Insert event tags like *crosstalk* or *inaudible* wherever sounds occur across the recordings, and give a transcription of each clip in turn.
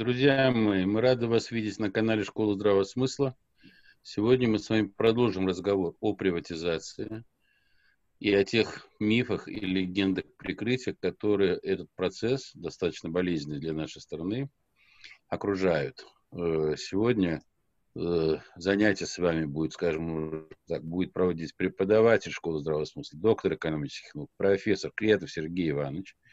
Друзья мои, мы рады вас видеть на канале Школа Здравого Смысла. Сегодня мы с вами продолжим разговор о приватизации и о тех мифах и легендах прикрытия, которые этот процесс, достаточно болезненный для нашей страны, окружают. Э, сегодня э, занятие с вами будет, скажем так, будет проводить преподаватель школы здравого смысла, доктор экономических наук, профессор Кретов Сергей Иванович –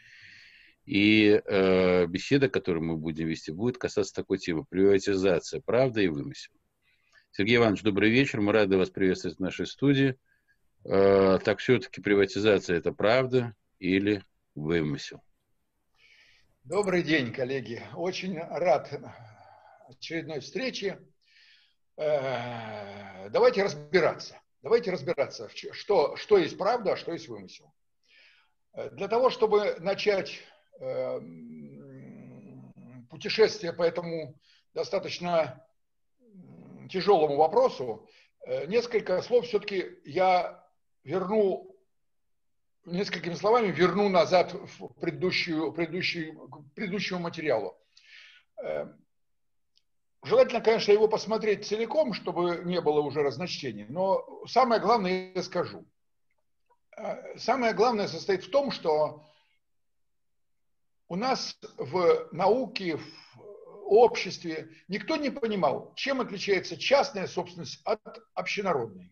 и э, беседа, которую мы будем вести, будет касаться такой темы – приватизация, правда и вымысел. Сергей Иванович, добрый вечер. Мы рады вас приветствовать в нашей студии. Э, так все-таки приватизация – это правда или вымысел? Добрый день, коллеги. Очень рад очередной встрече. Э, давайте разбираться. Давайте разбираться, что, что есть правда, а что есть вымысел. Э, для того, чтобы начать путешествие по этому достаточно тяжелому вопросу, э, несколько слов все-таки я верну, несколькими словами верну назад в предыдущую, предыдущую, предыдущему материалу. Эм, желательно, конечно, его посмотреть целиком, чтобы не было уже разночтений, но самое главное я скажу. Э, самое главное состоит в том, что у нас в науке, в обществе никто не понимал, чем отличается частная собственность от общенародной.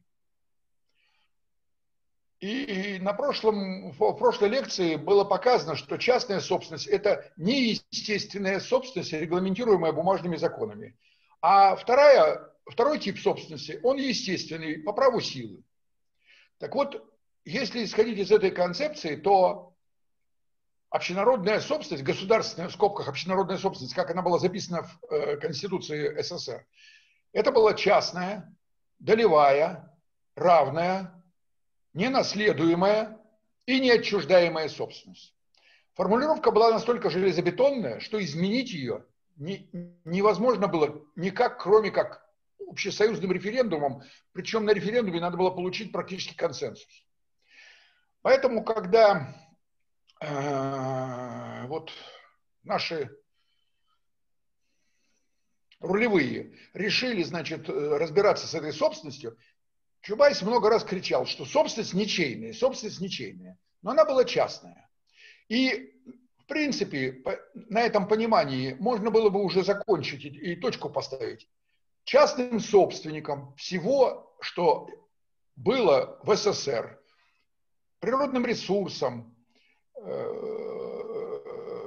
И на прошлом, в прошлой лекции было показано, что частная собственность – это неестественная собственность, регламентируемая бумажными законами. А вторая, второй тип собственности, он естественный, по праву силы. Так вот, если исходить из этой концепции, то общенародная собственность, государственная в скобках общенародная собственность, как она была записана в э, Конституции СССР, это была частная, долевая, равная, ненаследуемая и неотчуждаемая собственность. Формулировка была настолько железобетонная, что изменить ее не, невозможно было никак, кроме как общесоюзным референдумом, причем на референдуме надо было получить практически консенсус. Поэтому, когда вот наши рулевые решили, значит, э, разбираться с этой собственностью, Чубайс много раз кричал, что собственность ничейная, собственность ничейная. Но она была частная. И, в принципе, на этом понимании можно было бы уже закончить и точку поставить. Частным собственником всего, что было в СССР, природным ресурсом, Э,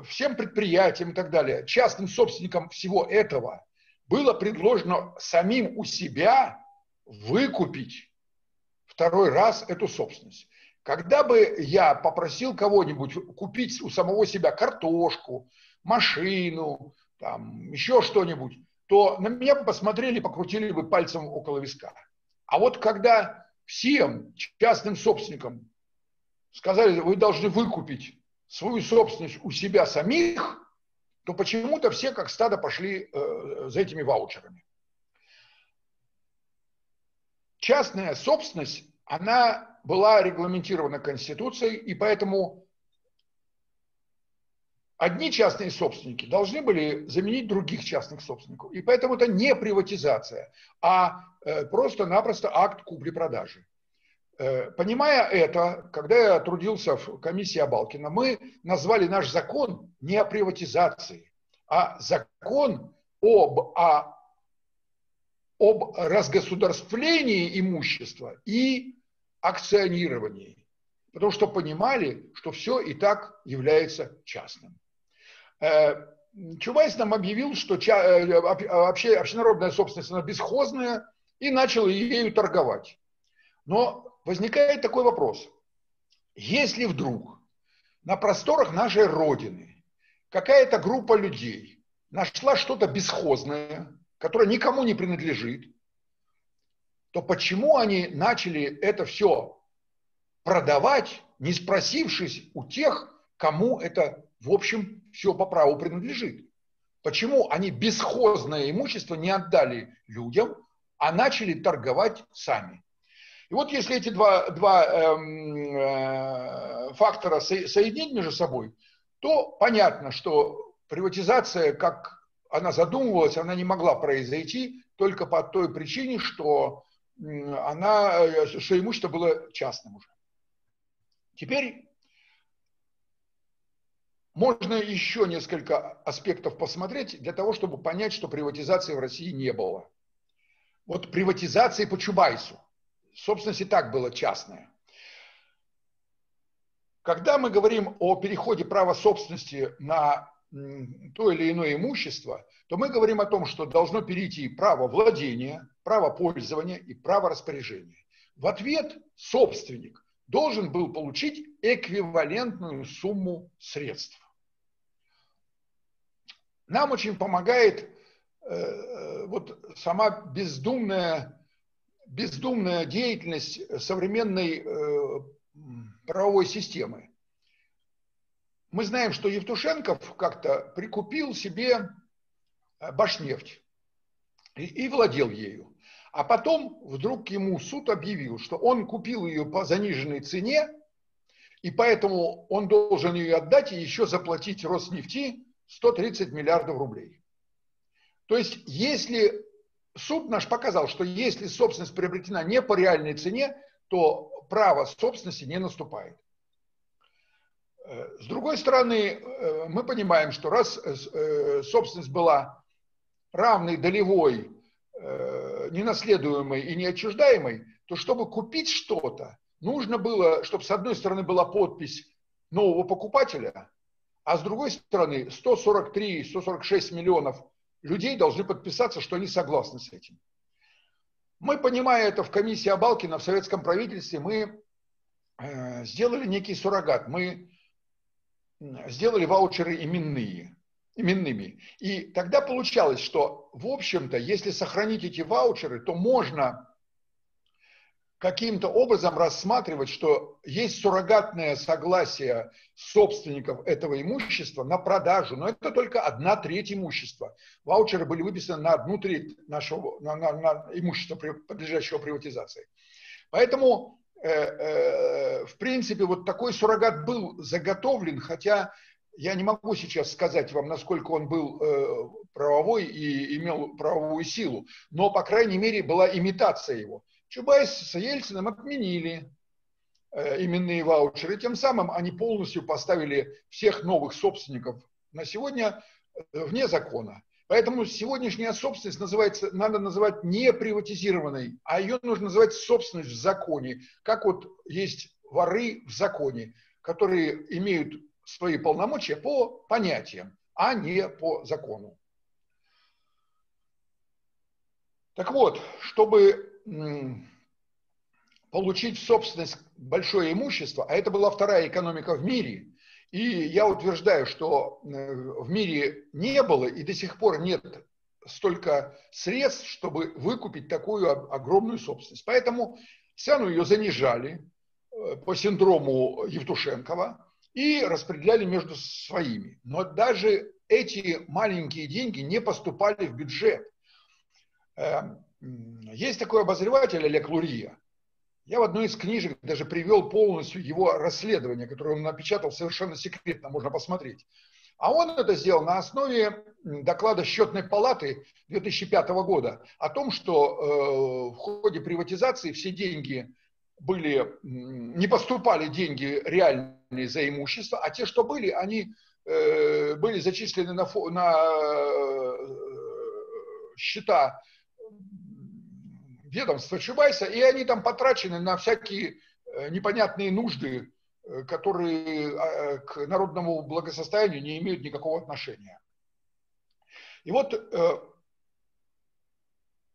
всем предприятиям и так далее, частным собственникам всего этого было предложено самим у себя выкупить второй раз эту собственность. Когда бы я попросил кого-нибудь купить у самого себя картошку, машину, там, еще что-нибудь, то на меня бы посмотрели, покрутили бы пальцем около виска. А вот когда всем частным собственникам сказали, вы должны выкупить свою собственность у себя самих, то почему-то все как стадо пошли э, за этими ваучерами. Частная собственность, она была регламентирована Конституцией, и поэтому одни частные собственники должны были заменить других частных собственников. И поэтому это не приватизация, а э, просто-напросто акт купли-продажи. Э, понимая это, когда я трудился в комиссии Абалкина, мы назвали наш закон не о приватизации, а закон об, о, об разгосударствлении имущества и акционировании. Потому что понимали, что все и так является частным. Э, Чубайс нам объявил, что э, вообще общенародная собственность она бесхозная, и начал ею торговать. Но возникает такой вопрос. Если вдруг на просторах нашей Родины какая-то группа людей нашла что-то бесхозное, которое никому не принадлежит, то почему они начали это все продавать, не спросившись у тех, кому это, в общем, все по праву принадлежит? Почему они бесхозное имущество не отдали людям, а начали торговать сами? И вот если эти два, два эм, э, фактора со, соединить между собой, то понятно, что приватизация как она задумывалась, она не могла произойти только по той причине, что, она, э, что имущество было частным уже. Теперь можно еще несколько аспектов посмотреть для того, чтобы понять, что приватизации в России не было. Вот приватизации по Чубайсу. Собственность и так была частная. Когда мы говорим о переходе права собственности на то или иное имущество, то мы говорим о том, что должно перейти право владения, право пользования и право распоряжения. В ответ собственник должен был получить эквивалентную сумму средств. Нам очень помогает э, э вот сама бездумная, бездумная деятельность современной э, правовой системы. Мы знаем, что Евтушенков как-то прикупил себе э, Башнефть и, и владел ею. А потом вдруг ему суд объявил, что он купил ее по заниженной цене, и поэтому он должен ее отдать и еще заплатить Роснефти 130 миллиардов рублей. То есть, если суд наш показал, что если собственность приобретена не по реальной цене, то право собственности не наступает. Э, с другой стороны, э, мы понимаем, что раз э, собственность была равной долевой, ненаследуемой и неотчуждаемой, то чтобы купить что-то, нужно было, чтобы с одной стороны была подпись нового покупателя, а с другой стороны 143-146 миллионов людей должны подписаться, что они согласны с этим. Мы, понимая это в комиссии Абалкина в советском правительстве, мы э, сделали некий суррогат. Мы сделали ваучеры именные, именными. И тогда получалось, что, в общем-то, если сохранить эти ваучеры, то можно каким-то образом рассматривать, что есть суррогатное согласие собственников этого имущества на продажу, но это только одна треть имущества. Ваучеры были выписаны на одну треть нашего на, на, на имущества, подлежащего приватизации. Поэтому, э, э, в принципе, вот такой суррогат был заготовлен, хотя я не могу сейчас сказать вам, насколько он был э, правовой и имел правовую силу, но, по крайней мере, была имитация его. Чубайс с Ельциным отменили э, именные ваучеры. Тем самым они полностью поставили всех новых собственников на сегодня э, вне закона. Поэтому сегодняшняя собственность называется, надо называть не приватизированной, а ее нужно называть собственность в законе. Как вот есть воры в законе, которые имеют свои полномочия по понятиям, а не по закону. Так вот, чтобы получить в собственность большое имущество, а это была вторая экономика в мире, и я утверждаю, что э, в мире не было и до сих пор нет столько средств, чтобы выкупить такую огромную собственность. Поэтому цену ее занижали э, по синдрому Евтушенкова и распределяли между своими. Но даже эти маленькие деньги не поступали в бюджет. Есть такой обозреватель Олег Лурия. Я в одной из книжек даже привел полностью его расследование, которое он напечатал совершенно секретно, можно посмотреть. А он это сделал на основе доклада счетной палаты 2005 года о том, что э, в ходе приватизации все деньги были, не поступали деньги реальные за имущество, а те, что были, они э, были зачислены на, на э, счета ведомства Чубайса, и они там потрачены на всякие э, непонятные нужды, э, которые а, к народному благосостоянию не имеют никакого отношения. И вот э,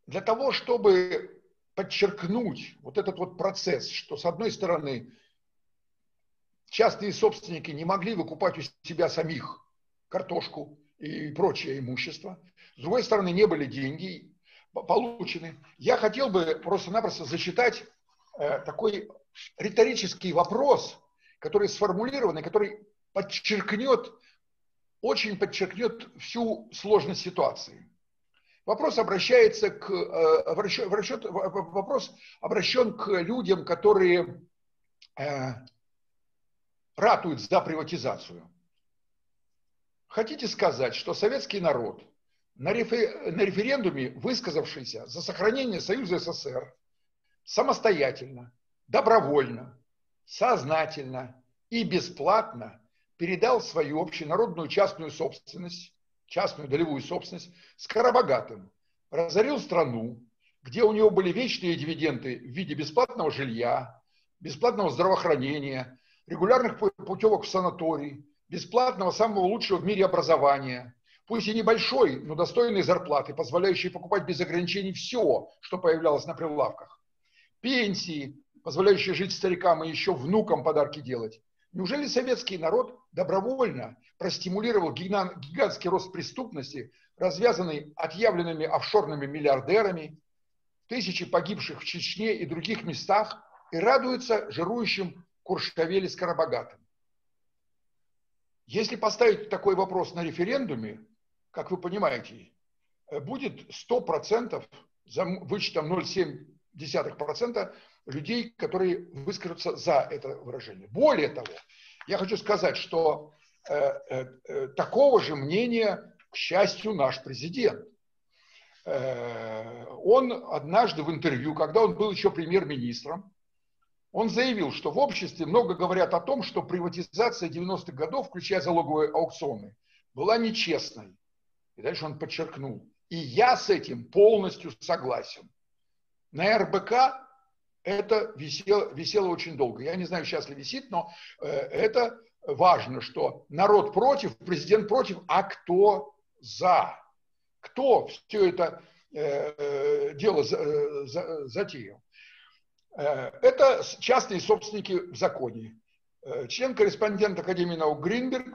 для того, чтобы подчеркнуть вот этот вот процесс, что с одной стороны частные собственники не могли выкупать у себя самих картошку и прочее имущество, с другой стороны не были деньги, получены. Я хотел бы просто-напросто зачитать э, такой риторический вопрос, который сформулирован и который подчеркнет, очень подчеркнет всю сложность ситуации. Вопрос обращается к, э, обращен, вопрос обращен к людям, которые э, ратуют за приватизацию. Хотите сказать, что советский народ на, рефер... на референдуме высказавшийся за сохранение Союза СССР самостоятельно, добровольно, сознательно и бесплатно передал свою общенародную частную собственность, частную долевую собственность Скоробогатым, разорил страну, где у него были вечные дивиденды в виде бесплатного жилья, бесплатного здравоохранения, регулярных путевок в санаторий, бесплатного самого лучшего в мире образования, пусть и небольшой, но достойной зарплаты, позволяющей покупать без ограничений все, что появлялось на прилавках, пенсии, позволяющие жить старикам и еще внукам подарки делать. Неужели советский народ добровольно простимулировал гигантский рост преступности, развязанный отъявленными офшорными миллиардерами, тысячи погибших в Чечне и других местах, и радуется жирующим Куршавеле Скоробогатым? Если поставить такой вопрос на референдуме, как вы понимаете, будет 100% за вычетом 0,7% людей, которые выскажутся за это выражение. Более того, я хочу сказать, что э, э, э, такого же мнения, к счастью, наш президент. Э, он однажды в интервью, когда он был еще премьер-министром, он заявил, что в обществе много говорят о том, что приватизация 90-х годов, включая залоговые аукционы, была нечестной. И дальше он подчеркнул, и я с этим полностью согласен. На РБК это висело, висело очень долго. Я не знаю, сейчас ли висит, но э, это важно, что народ против, президент против, а кто за? Кто все это э, э дело за, за, затеял? Это частные собственники в законе. Член-корреспондент Академии наук Гринберг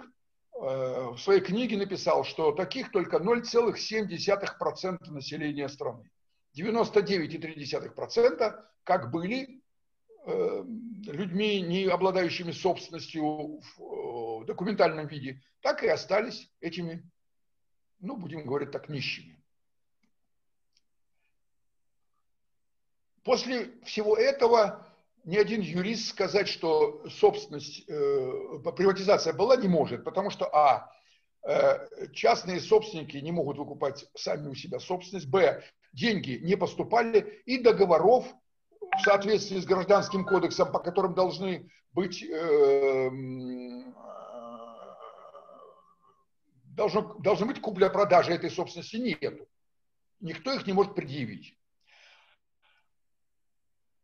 в своей книге написал, что таких только 0,7% населения страны. 99,3% как были э, людьми, не обладающими собственностью в э, документальном виде, так и остались этими, ну, будем говорить так, нищими. После всего этого ни один юрист сказать, что собственность, э, приватизация была, не может, потому что, а, э, частные собственники не могут выкупать сами у себя собственность, б, деньги не поступали, и договоров в соответствии с гражданским кодексом, по которым должны быть э, должно, должны быть купля-продажа этой собственности нету. Никто их не может предъявить.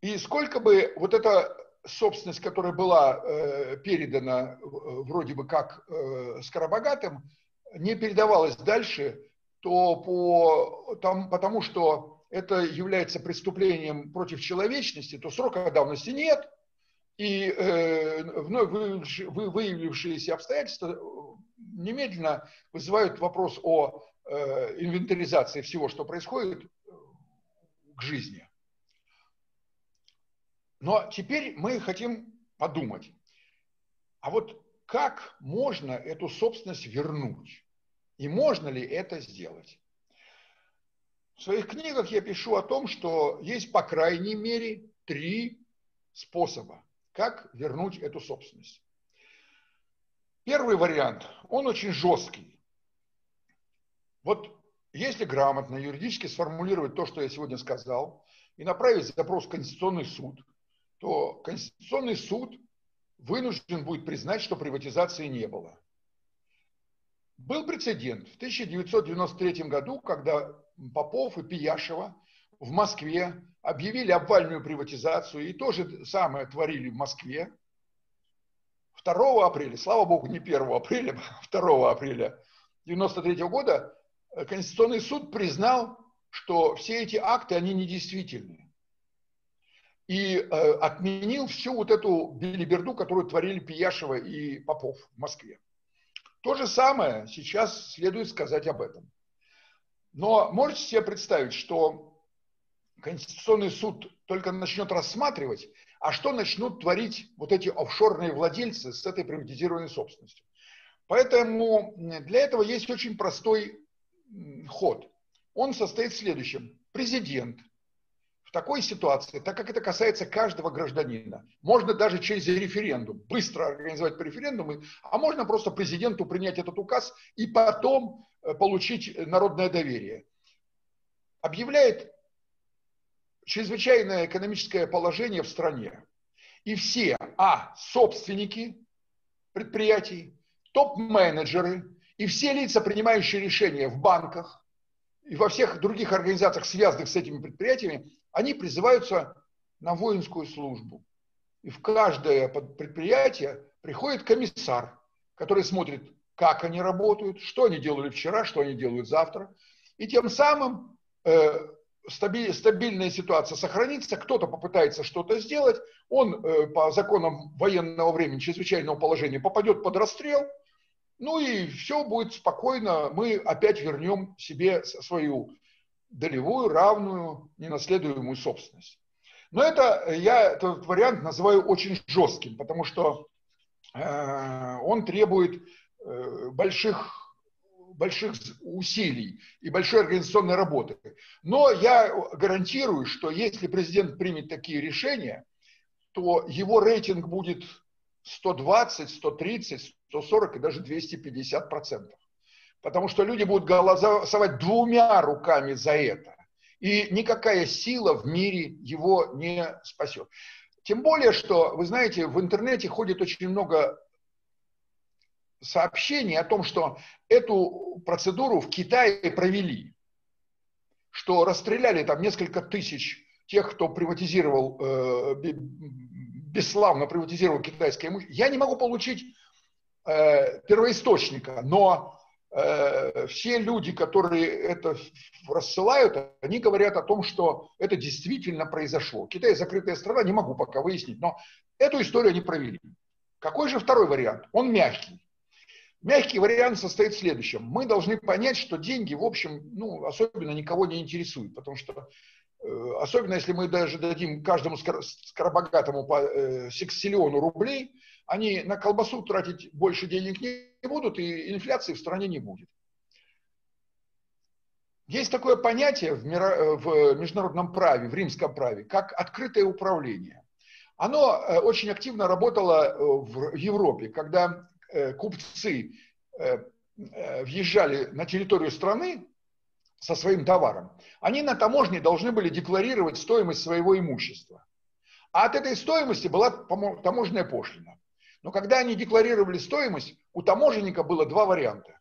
И сколько бы вот эта собственность, которая была э, передана вроде бы как э, скоробогатым, не передавалась дальше, то по, там, потому что это является преступлением против человечности, то срока давности нет, и э, вновь выявившиеся обстоятельства э, немедленно вызывают вопрос о э, инвентаризации всего, что происходит э, к жизни. Но теперь мы хотим подумать, а вот как можно эту собственность вернуть? И можно ли это сделать? В своих книгах я пишу о том, что есть по крайней мере три способа, как вернуть эту собственность. Первый вариант, он очень жесткий. Вот если грамотно юридически сформулировать то, что я сегодня сказал, и направить запрос в Конституционный суд, то Конституционный суд вынужден будет признать, что приватизации не было. Был прецедент в 1993 году, когда Попов и Пияшева в Москве объявили обвальную приватизацию и то же самое творили в Москве. 2 апреля, слава богу, не 1 апреля, *laughs* 2 апреля 1993 года Конституционный суд признал, что все эти акты, они недействительны. И э, отменил всю вот эту билиберду, которую творили Пияшева и Попов в Москве. То же самое сейчас следует сказать об этом. Но можете себе представить, что Конституционный суд только начнет рассматривать, а что начнут творить вот эти офшорные владельцы с этой приватизированной собственностью. Поэтому для этого есть очень простой ход. Он состоит в следующем. Президент – такой ситуации, так как это касается каждого гражданина, можно даже через референдум быстро организовать по референдуму, а можно просто президенту принять этот указ и потом получить народное доверие. Объявляет чрезвычайное экономическое положение в стране. И все, а, собственники предприятий, топ-менеджеры и все лица, принимающие решения в банках и во всех других организациях, связанных с этими предприятиями, они призываются на воинскую службу. И в каждое предприятие приходит комиссар, который смотрит, как они работают, что они делали вчера, что они делают завтра. И тем самым э, стабильная ситуация сохранится, кто-то попытается что-то сделать, он э, по законам военного времени, чрезвычайного положения попадет под расстрел, ну и все будет спокойно, мы опять вернем себе свою долевую, равную, ненаследуемую собственность. Но это я этот вариант называю очень жестким, потому что э, он требует э, больших больших усилий и большой организационной работы. Но я гарантирую, что если президент примет такие решения, то его рейтинг будет 120, 130, 140 и даже 250 процентов. Потому что люди будут голосовать двумя руками за это. И никакая сила в мире его не спасет. Тем более, что, вы знаете, в интернете ходит очень много сообщений о том, что эту процедуру в Китае провели, что расстреляли там несколько тысяч тех, кто приватизировал, э, бесславно приватизировал китайское имущество. Я не могу получить э, первоисточника, но все люди, которые это рассылают, они говорят о том, что это действительно произошло. Китай закрытая страна, не могу пока выяснить, но эту историю они провели. Какой же второй вариант? Он мягкий. Мягкий вариант состоит в следующем. Мы должны понять, что деньги, в общем, ну, особенно никого не интересуют, потому что э, особенно если мы даже дадим каждому скоробогатому по э, сексиллиону рублей, они на колбасу тратить больше денег не будут, и инфляции в стране не будет. Есть такое понятие в, миро, в международном праве, в римском праве, как открытое управление. Оно э, очень активно работало э, в Европе, когда Э, купцы э, э, въезжали на территорию страны со своим товаром, они на таможне должны были декларировать стоимость своего имущества. А от этой стоимости была таможенная пошлина. Но когда они декларировали стоимость, у таможенника было два варианта.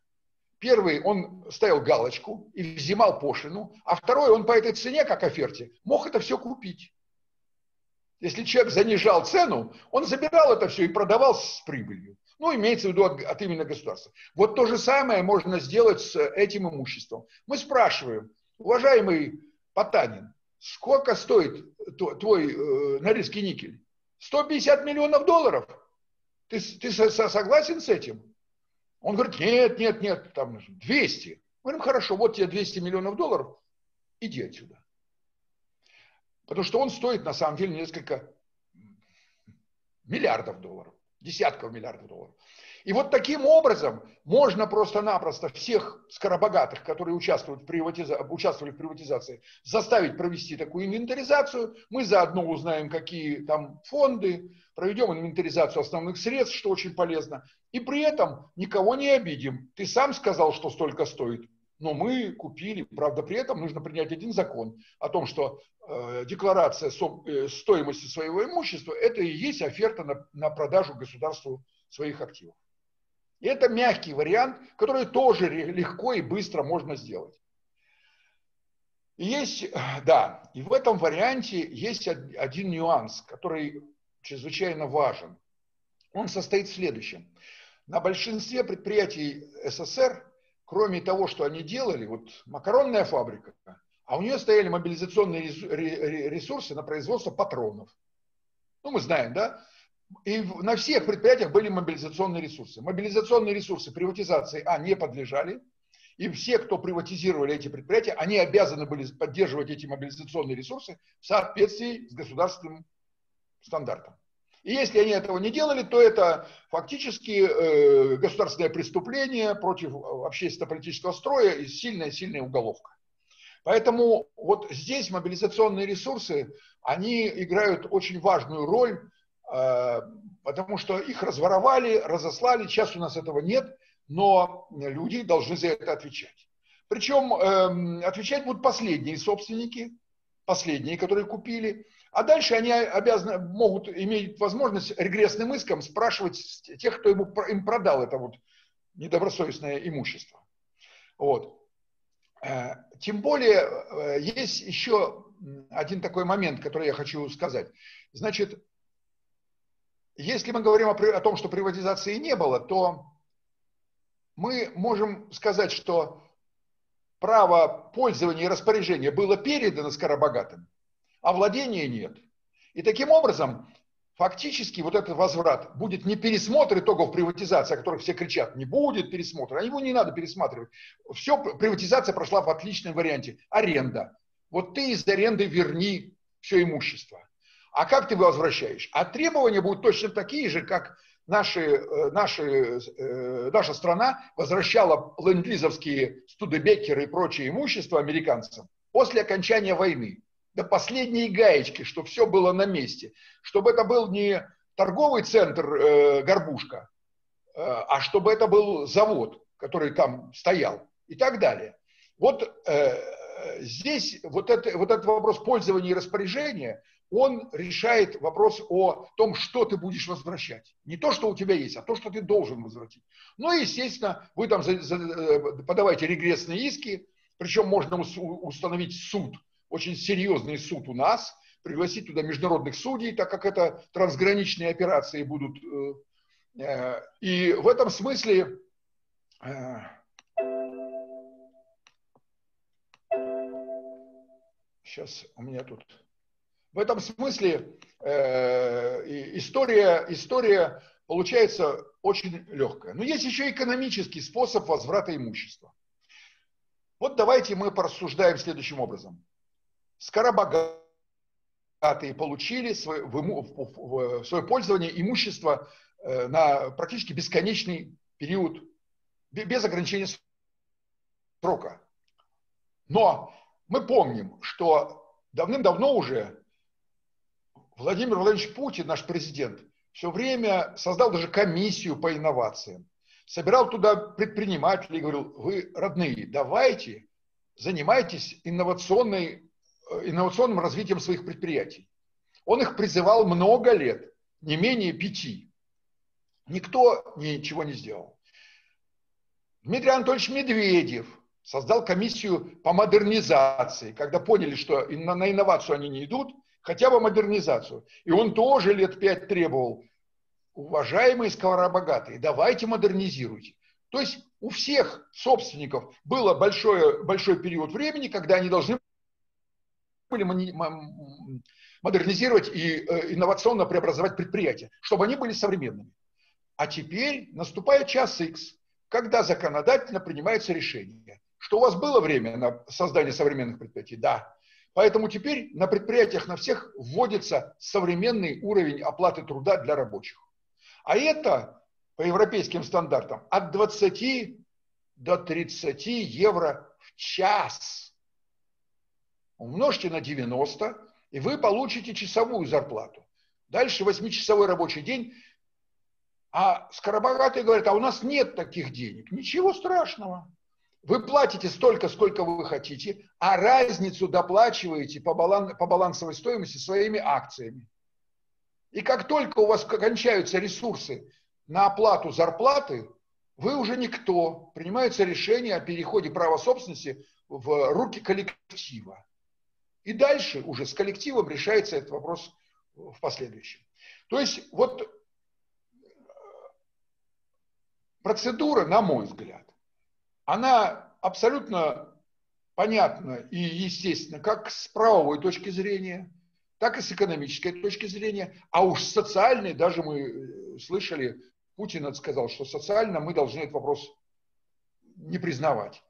Первый, он ставил галочку и взимал пошлину, а второй, он по этой цене, как оферте, мог это все купить. Если человек занижал цену, он забирал это все и продавал с прибылью. Ну, имеется в виду от, от именно государства. Вот то же самое можно сделать с этим имуществом. Мы спрашиваем, уважаемый Потанин, сколько стоит твой э, Норильский никель? 150 миллионов долларов. Ты, ты согласен с этим? Он говорит, нет, нет, нет, там 200. Мы говорим, хорошо, вот тебе 200 миллионов долларов, иди отсюда. Потому что он стоит на самом деле несколько миллиардов долларов десятков миллиардов долларов. И вот таким образом можно просто-напросто всех скоробогатых, которые участвуют в приватиза... участвовали в приватизации, заставить провести такую инвентаризацию. Мы заодно узнаем, какие там фонды, проведем инвентаризацию основных средств, что очень полезно. И при этом никого не обидим. Ты сам сказал, что столько стоит но мы купили. Правда, при этом нужно принять один закон о том, что э, декларация со, э, стоимости своего имущества – это и есть оферта на, на продажу государству своих активов. И это мягкий вариант, который тоже легко и быстро можно сделать. Есть, да, и в этом варианте есть один нюанс, который чрезвычайно важен. Он состоит в следующем. На большинстве предприятий СССР кроме того, что они делали, вот макаронная фабрика, а у нее стояли мобилизационные ресурсы на производство патронов. Ну, мы знаем, да? И на всех предприятиях были мобилизационные ресурсы. Мобилизационные ресурсы приватизации, а, не подлежали. И все, кто приватизировали эти предприятия, они обязаны были поддерживать эти мобилизационные ресурсы в соответствии с государственным стандартом. И если они этого не делали, то это фактически э, государственное преступление против общественно-политического строя и сильная-сильная уголовка. Поэтому вот здесь мобилизационные ресурсы, они играют очень важную роль, э, потому что их разворовали, разослали, сейчас у нас этого нет, но люди должны за это отвечать. Причем э, отвечать будут последние собственники, последние, которые купили, а дальше они обязаны, могут иметь возможность регрессным иском спрашивать тех, кто ему, им продал это вот недобросовестное имущество. Вот. Э, тем более э, есть еще один такой момент, который я хочу сказать. Значит, если мы говорим о, о том, что приватизации не было, то мы можем сказать, что право пользования и распоряжения было передано скоробогатым, а владения нет. И таким образом, фактически вот этот возврат будет не пересмотр итогов приватизации, о которых все кричат, не будет пересмотра, а его не надо пересматривать. Все, приватизация прошла в отличном варианте. Аренда. Вот ты из аренды верни все имущество. А как ты возвращаешь? А требования будут точно такие же, как наши, э, наши, э, наша страна возвращала ленд-лизовские студебекеры и прочее имущество американцам после окончания войны. До последней гаечки, чтобы все было на месте. Чтобы это был не торговый центр э, Горбушка, э, а чтобы это был завод, который там стоял и так далее. Вот э, здесь вот, это, вот этот вопрос пользования и распоряжения – он решает вопрос о том, что ты будешь возвращать. Не то, что у тебя есть, а то, что ты должен возвратить. Ну и, естественно, вы там за, за, э, подавайте регрессные иски, причем можно установить суд, очень серьезный суд у нас, пригласить туда международных судей, так как это трансграничные операции будут. Э, э, и в этом смысле сейчас у меня тут в этом смысле э, история, история получается очень легкая. Но есть еще экономический способ возврата имущества. Вот давайте мы порассуждаем следующим образом. Скоробогатые получили в, свое пользование имущество э, на практически бесконечный период, без ограничения срока. Но мы помним, что давным-давно уже Владимир Владимирович Путин, наш президент, все время создал даже комиссию по инновациям. Собирал туда предпринимателей и говорил, вы, родные, давайте занимайтесь инновационной, инновационным развитием своих предприятий. Он их призывал много лет, не менее пяти. Никто ничего не сделал. Дмитрий Анатольевич Медведев создал комиссию по модернизации. Когда поняли, что на инновацию они не идут, хотя бы модернизацию. И он тоже лет пять требовал, уважаемые скоробогатые, давайте модернизируйте. То есть у всех собственников было большой, большой период времени, когда они должны были модернизировать и э, инновационно преобразовать предприятия, чтобы они были современными. А теперь наступает час X, когда законодательно принимается решение, что у вас было время на создание современных предприятий? Да. Поэтому теперь на предприятиях на всех вводится современный уровень оплаты труда для рабочих. А это по европейским стандартам от 20 до 30 евро в час. Умножьте на 90, и вы получите часовую зарплату. Дальше 8-часовой рабочий день. А скоробогатые говорят, а у нас нет таких денег. Ничего страшного. Вы платите столько, сколько вы хотите, а разницу доплачиваете по, балан, по балансовой стоимости своими акциями. И как только у вас кончаются ресурсы на оплату зарплаты, вы уже никто. Принимается решение о переходе права собственности в руки коллектива. И дальше уже с коллективом решается этот вопрос в последующем. То есть вот э, процедура, на мой взгляд, она абсолютно понятна и естественна как с правовой точки зрения, так и с экономической точки зрения, а уж социальной, даже мы э, слышали, Путин сказал, что социально мы должны этот вопрос не признавать.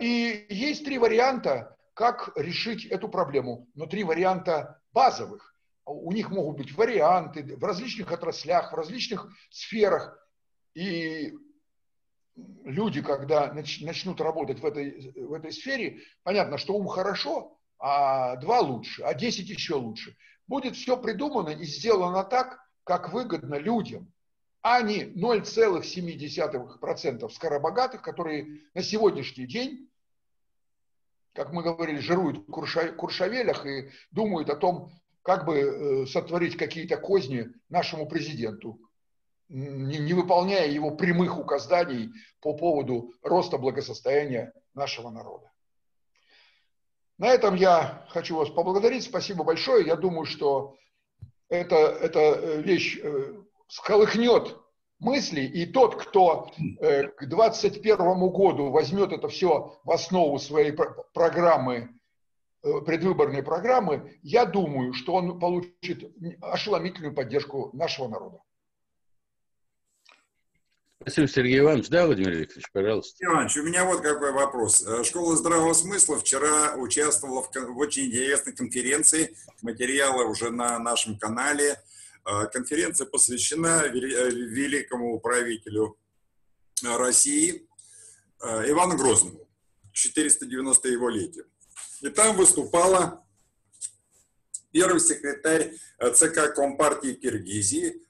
И есть три варианта, как решить эту проблему, но три варианта базовых. У них могут быть варианты в различных отраслях, в различных сферах. И люди, когда начнут работать в этой, в этой сфере, понятно, что ум хорошо, а два лучше, а десять еще лучше. Будет все придумано и сделано так, как выгодно людям. а не 0,7% скоробогатых, которые на сегодняшний день, как мы говорили, жируют в куршавелях и думают о том, как бы э, сотворить какие-то козни нашему президенту, не выполняя его прямых указаний по поводу роста благосостояния нашего народа. На этом я хочу вас поблагодарить. Спасибо большое. Я думаю, что это, эта э, вещь э, сколыхнет мысли, и тот, кто э, к 2021 году возьмет это все в основу своей программы, предвыборной программы, я думаю, что он получит ошеломительную поддержку нашего народа. Спасибо, Сергей Иванович. Да, Владимир Викторович, пожалуйста. Сергей Иванович, у меня вот какой вопрос. Э, Школа здравого смысла вчера участвовала в, в очень интересной конференции. Материалы уже на нашем канале. Э, конференция посвящена э, великому правителю России Ивану Грозному, 490 его летию. И там выступала первый секретарь ЦК Компартии Киргизии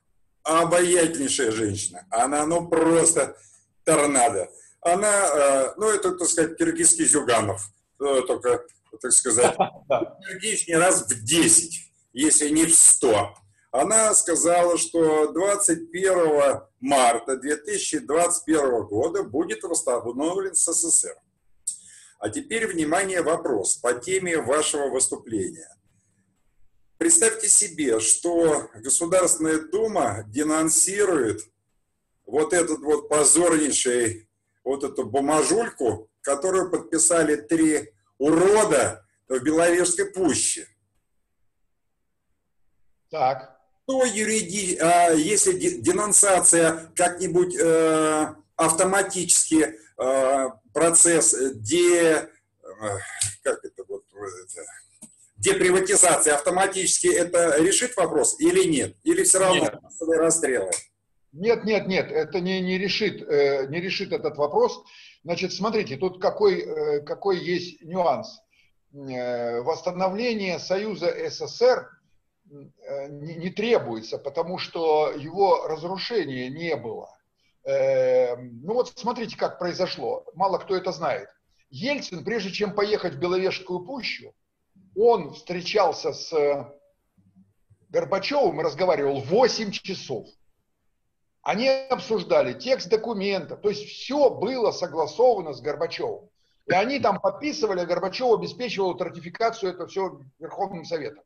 обаятельнейшая женщина. Она, ну, просто торнадо. Она, э, ну, это, так сказать, киргизский Зюганов. Э, только, так сказать, *laughs* энергичнее раз в 10, если не в 100. Она сказала, что 21 марта 2021 года будет восстановлен СССР. А теперь, внимание, вопрос по теме вашего выступления. Представьте себе, что Государственная Дума денонсирует вот этот вот позорнейший, вот эту бумажульку, которую подписали три урода в Беловежской пуще. Так. То юриди... а, если денонсация как-нибудь э, автоматически э, процесс де... Э, как это вот... Это, деприватизация автоматически это решит вопрос или нет? Или все равно нет. расстрелы? Нет, нет, нет, это не, не, решит, не решит этот вопрос. Значит, смотрите, тут какой, какой есть нюанс. Восстановление Союза СССР не, не требуется, потому что его разрушения не было. Ну вот смотрите, как произошло. Мало кто это знает. Ельцин, прежде чем поехать в Беловежскую пущу, он встречался с э, Горбачевым и разговаривал 8 часов. Они обсуждали текст документа, то есть все было согласовано с Горбачевым. И они там подписывали, а Горбачев обеспечивал ратификацию этого всего Верховным Советом.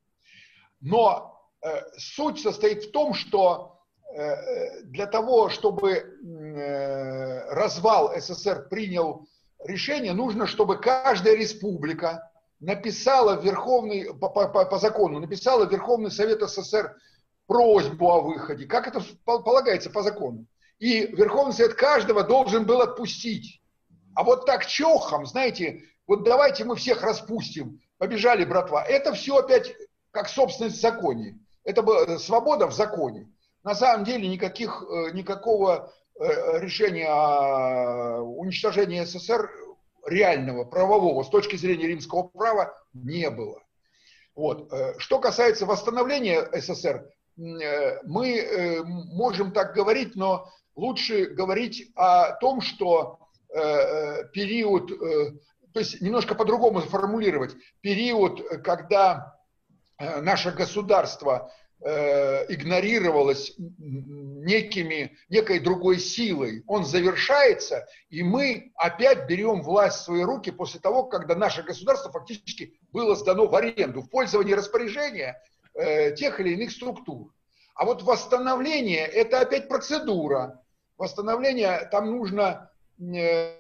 Но э, суть состоит в том, что э, для того, чтобы э, развал СССР принял решение, нужно, чтобы каждая республика написала Верховный, по, по, по закону, написала Верховный Совет СССР просьбу о выходе, как это полагается по закону. И Верховный Совет каждого должен был отпустить. А вот так чохом, знаете, вот давайте мы всех распустим, побежали, братва. Это все опять как собственность в законе. Это была свобода в законе. На самом деле никаких, э, никакого э, решения о уничтожении СССР реального правового с точки зрения римского права не было. Вот. Э, что касается восстановления СССР, э, мы э, можем так говорить, но лучше говорить о том, что период, то есть немножко по-другому формулировать, период, когда наше государство Э, игнорировалось некими, некой другой силой, он завершается, и мы опять берем власть в свои руки после того, когда наше государство фактически было сдано в аренду, в пользование распоряжения э, тех или иных структур. А вот восстановление – это опять процедура. Восстановление, там нужно э,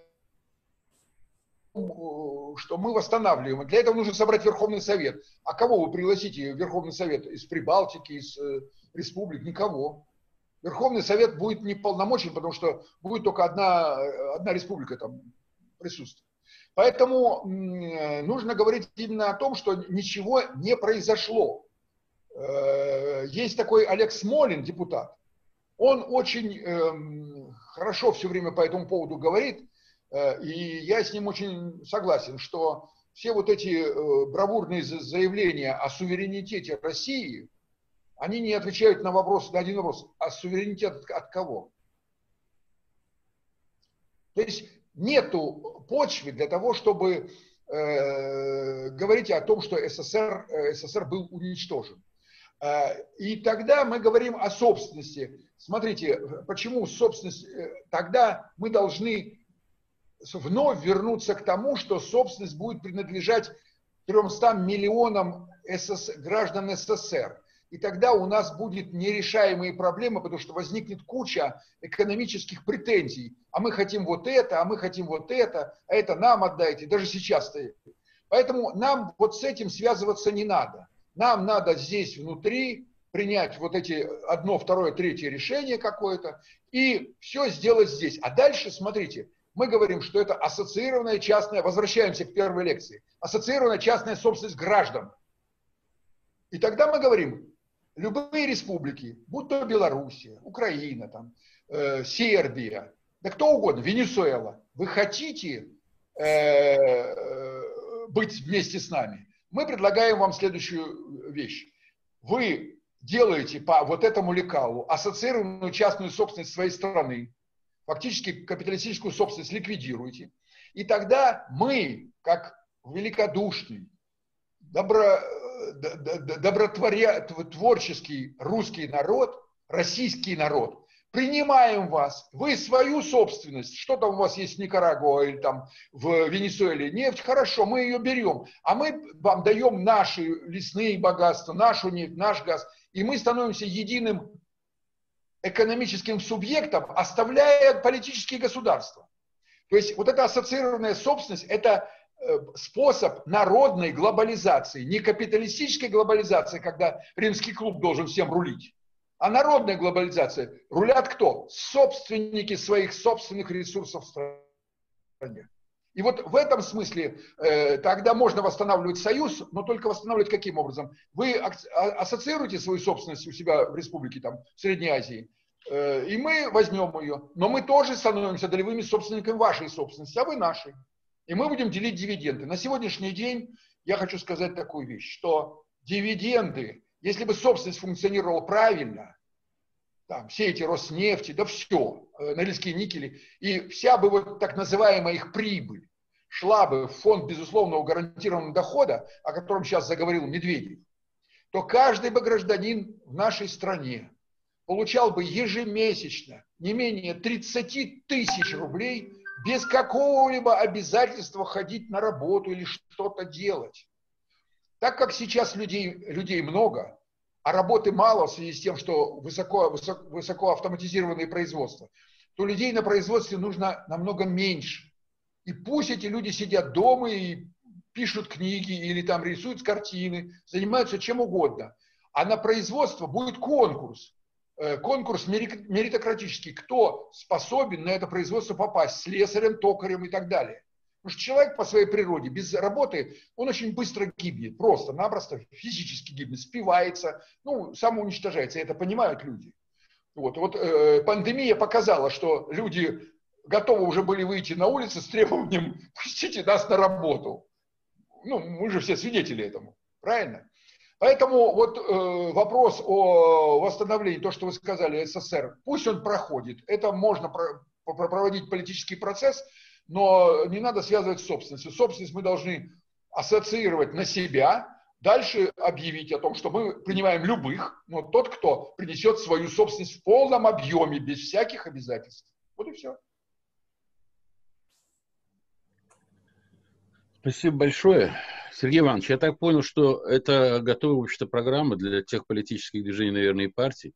что мы восстанавливаем. Для этого нужно собрать Верховный Совет. А кого вы пригласите в Верховный Совет? Из Прибалтики, из э, республик? Никого. Верховный Совет будет неполномочен, потому что будет только одна, одна республика там присутствовать. Поэтому э, нужно говорить именно о том, что ничего не произошло. Э, есть такой Олег Смолин, депутат. Он очень э, хорошо все время по этому поводу говорит. Э, и я с ним очень согласен, что все вот эти э, бравурные заявления о суверенитете России, Они не отвечают на вопрос, на один вопрос, а суверенитет от, кого? То есть нету почвы для того, чтобы э, говорить о том, что СССР, э, СССР был уничтожен. Э, и тогда мы говорим о собственности. Смотрите, почему собственность? Тогда мы должны вновь вернуться к тому, что собственность будет принадлежать 300 миллионам СС, граждан СССР. И тогда у нас будет нерешаемые проблемы, потому что возникнет куча экономических претензий. А мы хотим вот это, а мы хотим вот это, а это нам отдайте. Даже сейчас стоит. Поэтому нам вот с этим связываться не надо. Нам надо здесь внутри принять вот эти одно, второе, третье решение какое-то и все сделать здесь. А дальше, смотрите, мы говорим, что это ассоциированная частная, возвращаемся к первой лекции, ассоциированная частная собственность граждан. И тогда мы говорим, любые республики, будь то Белоруссия, Украина, там, э, Сербия, да кто угодно, Венесуэла, вы хотите э, э, быть вместе с нами, мы предлагаем вам следующую вещь. Вы делаете по вот этому лекалу ассоциированную частную собственность своей страны, фактически капиталистическую собственность ликвидируете, и тогда мы, как великодушный, добро, добротворческий русский народ, российский народ, принимаем вас, вы свою собственность, что там у вас есть в Никарагуа или там в Венесуэле, нефть, хорошо, мы ее берем, а мы вам даем наши лесные богатства, нашу нефть, наш газ, и мы становимся единым экономическим субъектом, оставляя политические государства. То есть вот эта ассоциированная собственность – это э, способ народной глобализации, не капиталистической глобализации, когда римский клуб должен всем рулить, а народная глобализация. Рулят кто? Собственники своих собственных ресурсов в стране. И вот в этом смысле э, тогда можно восстанавливать союз, но только восстанавливать каким образом? Вы а, ассоциируете свою собственность у себя в республике, там, в Средней Азии, э, и мы возьмем ее, но мы тоже становимся долевыми собственниками вашей собственности, а вы нашей. И мы будем делить дивиденды. На сегодняшний день я хочу сказать такую вещь, что дивиденды, если бы собственность функционировала правильно, там, все эти Роснефти, да все, э, Норильские никели, и вся бы вот так называемая их прибыль шла бы в фонд безусловного гарантированного дохода, о котором сейчас заговорил Медведев, то каждый бы гражданин в нашей стране получал бы ежемесячно не менее 30 тысяч рублей без какого-либо обязательства ходить на работу или что-то делать. Так как сейчас людей, людей много, а работы мало в связи с тем, что высоко, высоко, высоко автоматизированные производства, то людей на производстве нужно намного меньше. И пусть эти люди сидят дома и пишут книги или там рисуют картины, занимаются чем угодно. А на производство будет конкурс. Э, конкурс меритократический. Кто способен на это производство попасть? Слесарем, токарем и так далее. Потому что человек по своей природе без работы, он очень быстро гибнет, просто-напросто физически гибнет, спивается, ну, самоуничтожается, и это понимают люди. Вот, вот э, пандемия показала, что люди готовы уже были выйти на улицы с требованием *laughs* «пустите нас на работу». Ну, мы же все свидетели этому, правильно? Поэтому вот э, вопрос о восстановлении, то, что вы сказали, СССР, пусть он проходит, это можно про, проводить политический процесс – но не надо связывать с собственностью. Собственность мы должны ассоциировать на себя, дальше объявить о том, что мы принимаем любых, но тот, кто принесет свою собственность в полном объеме, без всяких обязательств. Вот и все. Спасибо большое. Сергей Иванович, я так понял, что это готовая, в общем-то, программа для тех политических движений, наверное, и партий,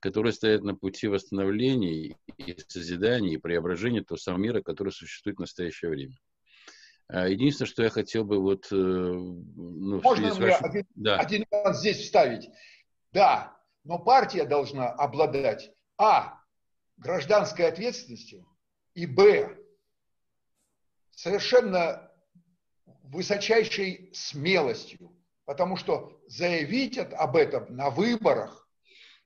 которые стоят на пути восстановления и созидания, и преображения того самого мира, который существует в настоящее время. А, единственное, что я хотел бы вот... Э, ну, Можно мне вашим... один, да. один здесь вставить? Да, но партия должна обладать а. гражданской ответственностью и б. совершенно высочайшей смелостью, потому что заявить об этом на выборах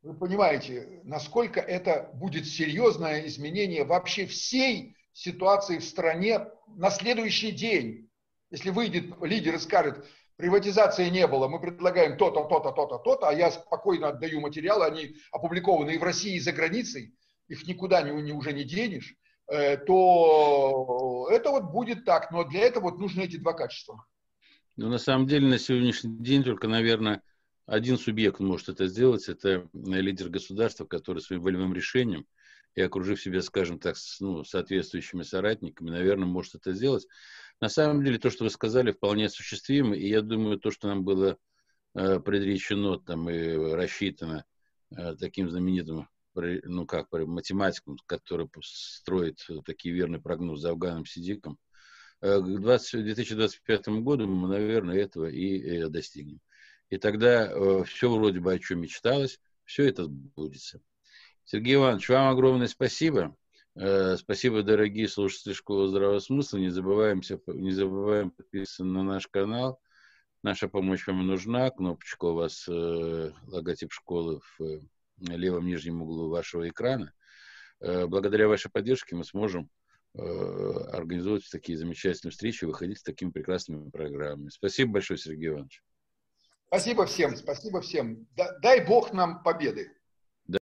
вы понимаете, насколько это будет серьезное изменение вообще всей ситуации в стране на следующий день. Если выйдет лидер и скажет, приватизации не было, мы предлагаем то-то, то-то, то-то, то-то, а я спокойно отдаю материалы, они опубликованы и в России, и за границей, их никуда не, не, уже не денешь, э, то это вот будет так. Но для этого вот нужны эти два качества. Ну, на самом деле, на сегодняшний день только, наверное, один субъект может это сделать. Это лидер государства, который своим волевым решением и окружив себя, скажем так, ну, соответствующими соратниками, наверное, может это сделать. На самом деле, то, что вы сказали, вполне осуществимо, и я думаю, то, что нам было э, предречено там и рассчитано э, таким знаменитым, ну как, математиком, который строит такие верные прогнозы Афганом Сидиком, э, к 20, 2025 году мы, наверное, этого и, и достигнем. И тогда э, все вроде бы о чем мечталось, все это сбудется. Сергей Иванович, вам огромное спасибо. Э, спасибо, дорогие слушатели Школы Здравого Смысла. Не, забываемся, не забываем подписываться на наш канал. Наша помощь вам нужна. Кнопочка у вас, э, логотип школы в э, левом нижнем углу вашего экрана. Э, благодаря вашей поддержке мы сможем э, организовывать такие замечательные встречи, выходить с такими прекрасными программами. Спасибо большое, Сергей Иванович. Спасибо всем, спасибо всем. Дай Бог нам победы.